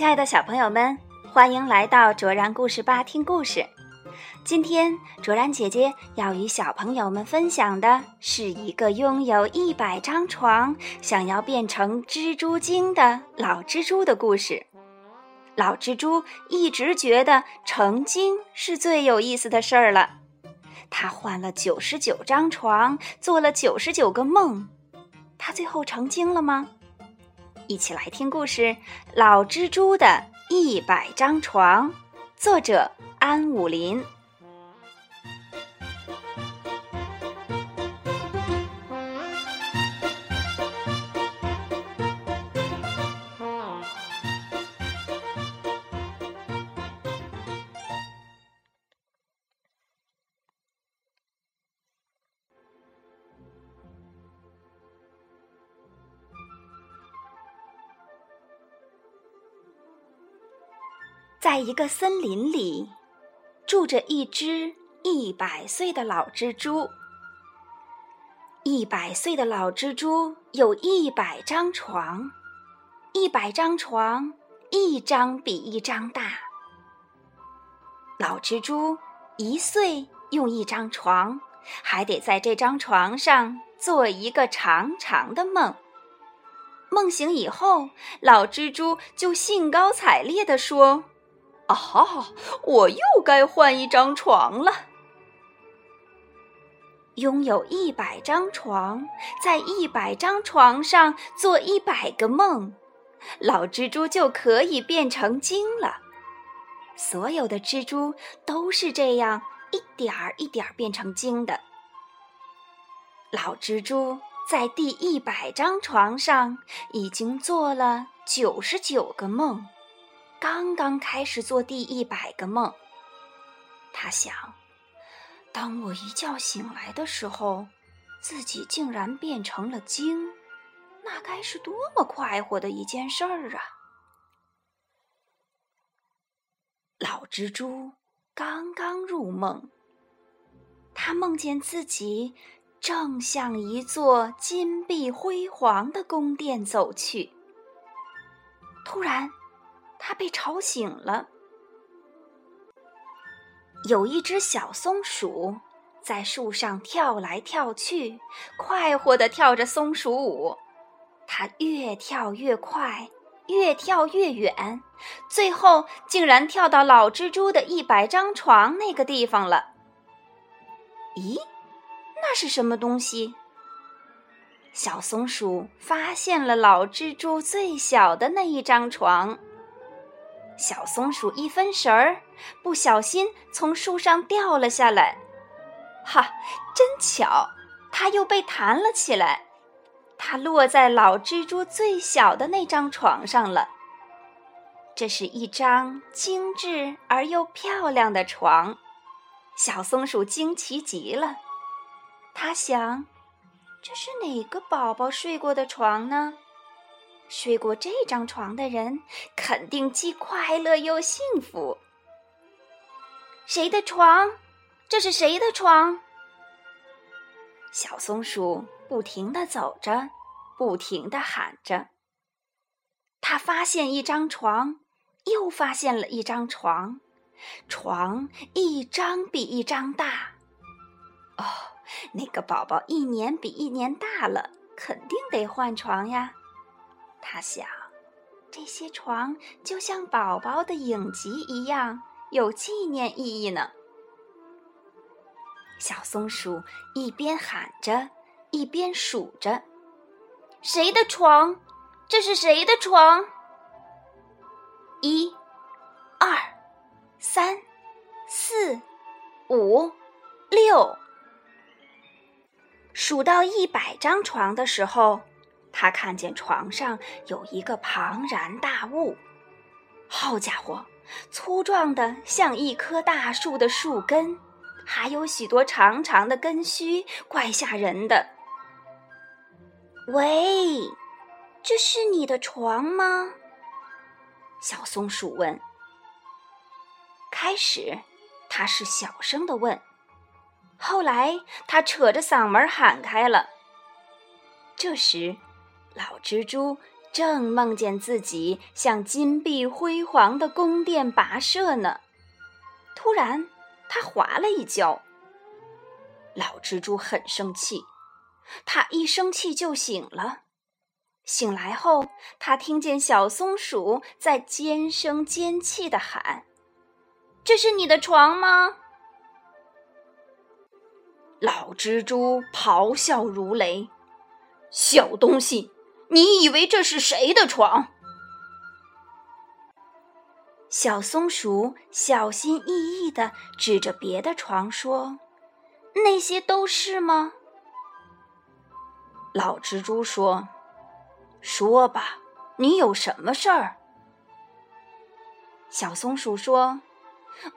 亲爱的小朋友们，欢迎来到卓然故事吧听故事。今天，卓然姐姐要与小朋友们分享的是一个拥有一百张床、想要变成蜘蛛精的老蜘蛛的故事。老蜘蛛一直觉得成精是最有意思的事儿了。他换了九十九张床，做了九十九个梦，他最后成精了吗？一起来听故事《老蜘蛛的一百张床》，作者安武林。在一个森林里，住着一只一百岁的老蜘蛛。一百岁的老蜘蛛有一百张床，一百张床，一张比一张大。老蜘蛛一岁用一张床，还得在这张床上做一个长长的梦。梦醒以后，老蜘蛛就兴高采烈地说。啊！我又该换一张床了。拥有一百张床，在一百张床上做一百个梦，老蜘蛛就可以变成精了。所有的蜘蛛都是这样一点儿一点儿变成精的。老蜘蛛在第一百张床上已经做了九十九个梦。刚刚开始做第一百个梦，他想：当我一觉醒来的时候，自己竟然变成了精，那该是多么快活的一件事儿啊！老蜘蛛刚刚入梦，他梦见自己正向一座金碧辉煌的宫殿走去，突然。他被吵醒了。有一只小松鼠在树上跳来跳去，快活地跳着松鼠舞。它越跳越快，越跳越远，最后竟然跳到老蜘蛛的一百张床那个地方了。咦，那是什么东西？小松鼠发现了老蜘蛛最小的那一张床。小松鼠一分神儿，不小心从树上掉了下来。哈，真巧，它又被弹了起来。它落在老蜘蛛最小的那张床上了。这是一张精致而又漂亮的床，小松鼠惊奇极了。它想，这是哪个宝宝睡过的床呢？睡过这张床的人肯定既快乐又幸福。谁的床？这是谁的床？小松鼠不停地走着，不停地喊着。它发现一张床，又发现了一张床，床一张比一张大。哦，那个宝宝一年比一年大了，肯定得换床呀。他想，这些床就像宝宝的影集一样，有纪念意义呢。小松鼠一边喊着，一边数着：“谁的床？这是谁的床？一、二、三、四、五、六。”数到一百张床的时候。他看见床上有一个庞然大物，好家伙，粗壮的像一棵大树的树根，还有许多长长的根须，怪吓人的。喂，这是你的床吗？小松鼠问。开始，他是小声的问，后来他扯着嗓门喊开了。这时。老蜘蛛正梦见自己向金碧辉煌的宫殿跋涉呢。突然，他滑了一跤。老蜘蛛很生气，他一生气就醒了。醒来后，他听见小松鼠在尖声尖气的喊：“这是你的床吗？”老蜘蛛咆哮如雷：“小东西，你以为这是谁的床？”小松鼠小心翼翼地指着别的床说：“那些都是吗？”老蜘蛛说：“说吧，你有什么事儿？”小松鼠说：“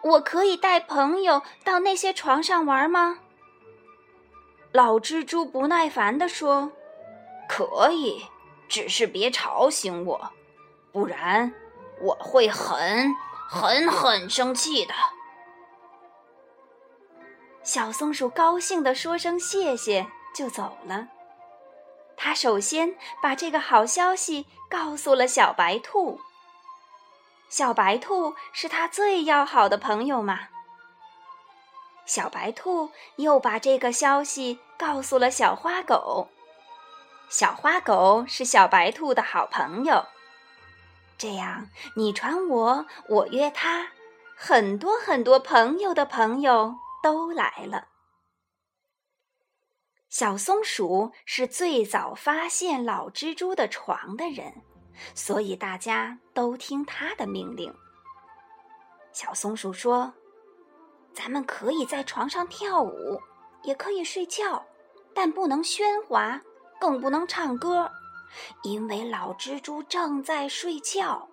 我可以带朋友到那些床上玩吗？”老蜘蛛不耐烦地说：“可以，只是别吵醒我，不然。”我会很很很生气的。小松鼠高兴地说声谢谢，就走了。他首先把这个好消息告诉了小白兔。小白兔是他最要好的朋友嘛。小白兔又把这个消息告诉了小花狗。小花狗是小白兔的好朋友。这样，你传我，我约他，很多很多朋友的朋友都来了。小松鼠是最早发现老蜘蛛的床的人，所以大家都听他的命令。小松鼠说：“咱们可以在床上跳舞，也可以睡觉，但不能喧哗，更不能唱歌。”因为老蜘蛛正在睡觉，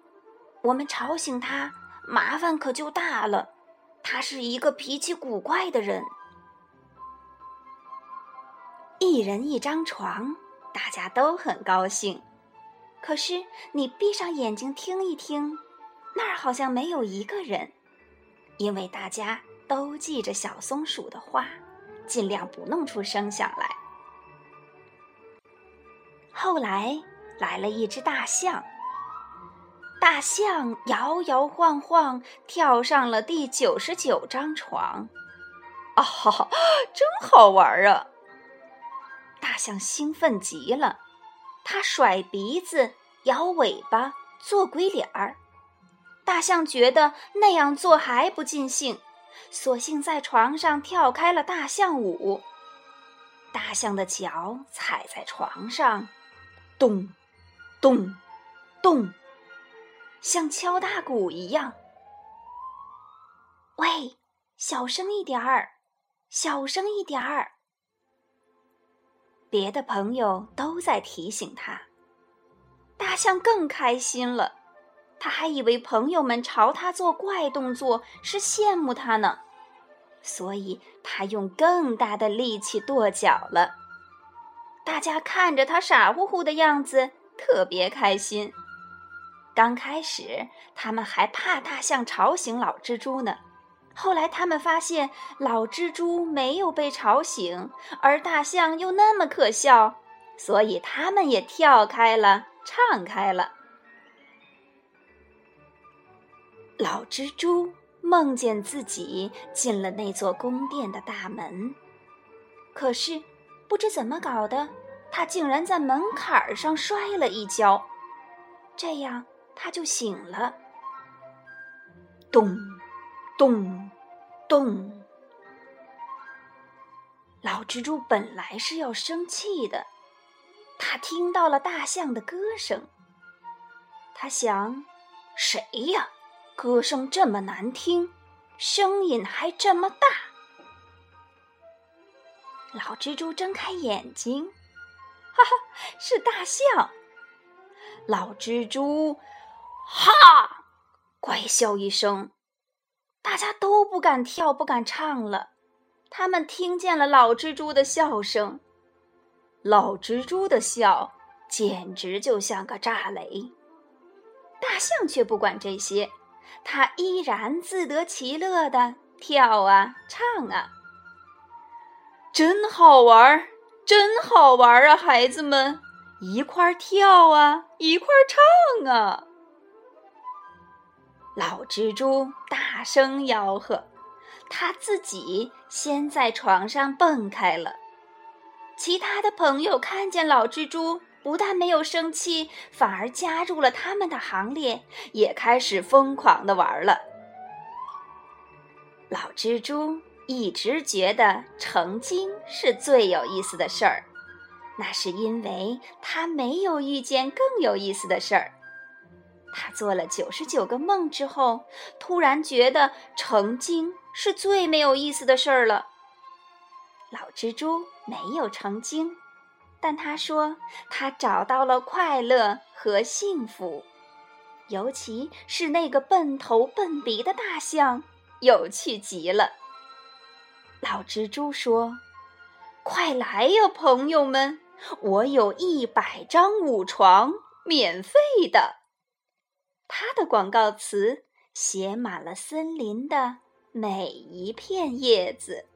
我们吵醒它，麻烦可就大了。他是一个脾气古怪的人。一人一张床，大家都很高兴。可是你闭上眼睛听一听，那儿好像没有一个人，因为大家都记着小松鼠的话，尽量不弄出声响来。后来来了一只大象，大象摇摇晃晃跳上了第九十九张床，啊，真好玩啊！大象兴奋极了，它甩鼻子、摇尾巴、做鬼脸儿。大象觉得那样做还不尽兴，索性在床上跳开了大象舞。大象的脚踩在床上。咚，咚，咚，像敲大鼓一样。喂，小声一点儿，小声一点儿。别的朋友都在提醒他，大象更开心了。他还以为朋友们朝他做怪动作是羡慕他呢，所以他用更大的力气跺脚了。大家看着他傻乎乎的样子，特别开心。刚开始，他们还怕大象吵醒老蜘蛛呢。后来，他们发现老蜘蛛没有被吵醒，而大象又那么可笑，所以他们也跳开了，唱开了。老蜘蛛梦见自己进了那座宫殿的大门，可是。不知怎么搞的，他竟然在门槛上摔了一跤，这样他就醒了。咚，咚，咚！老蜘蛛本来是要生气的，他听到了大象的歌声，他想：谁呀？歌声这么难听，声音还这么大。老蜘蛛睁开眼睛，哈哈，是大象。老蜘蛛，哈，怪笑一声，大家都不敢跳，不敢唱了。他们听见了老蜘蛛的笑声，老蜘蛛的笑简直就像个炸雷。大象却不管这些，它依然自得其乐的跳啊，唱啊。真好玩儿，真好玩儿啊，孩子们！一块跳啊，一块唱啊。老蜘蛛大声吆喝，他自己先在床上蹦开了。其他的朋友看见老蜘蛛，不但没有生气，反而加入了他们的行列，也开始疯狂的玩了。老蜘蛛一直觉得成精是最有意思的事儿，那是因为他没有遇见更有意思的事儿。他做了九十九个梦之后，突然觉得成精是最没有意思的事儿了。老蜘蛛没有成精，但他说他找到了快乐和幸福，尤其是那个笨头笨鼻的大象，有趣极了。老蜘蛛说：“快来呀，朋友们，我有一百张舞床，免费的。”他的广告词写满了森林的每一片叶子。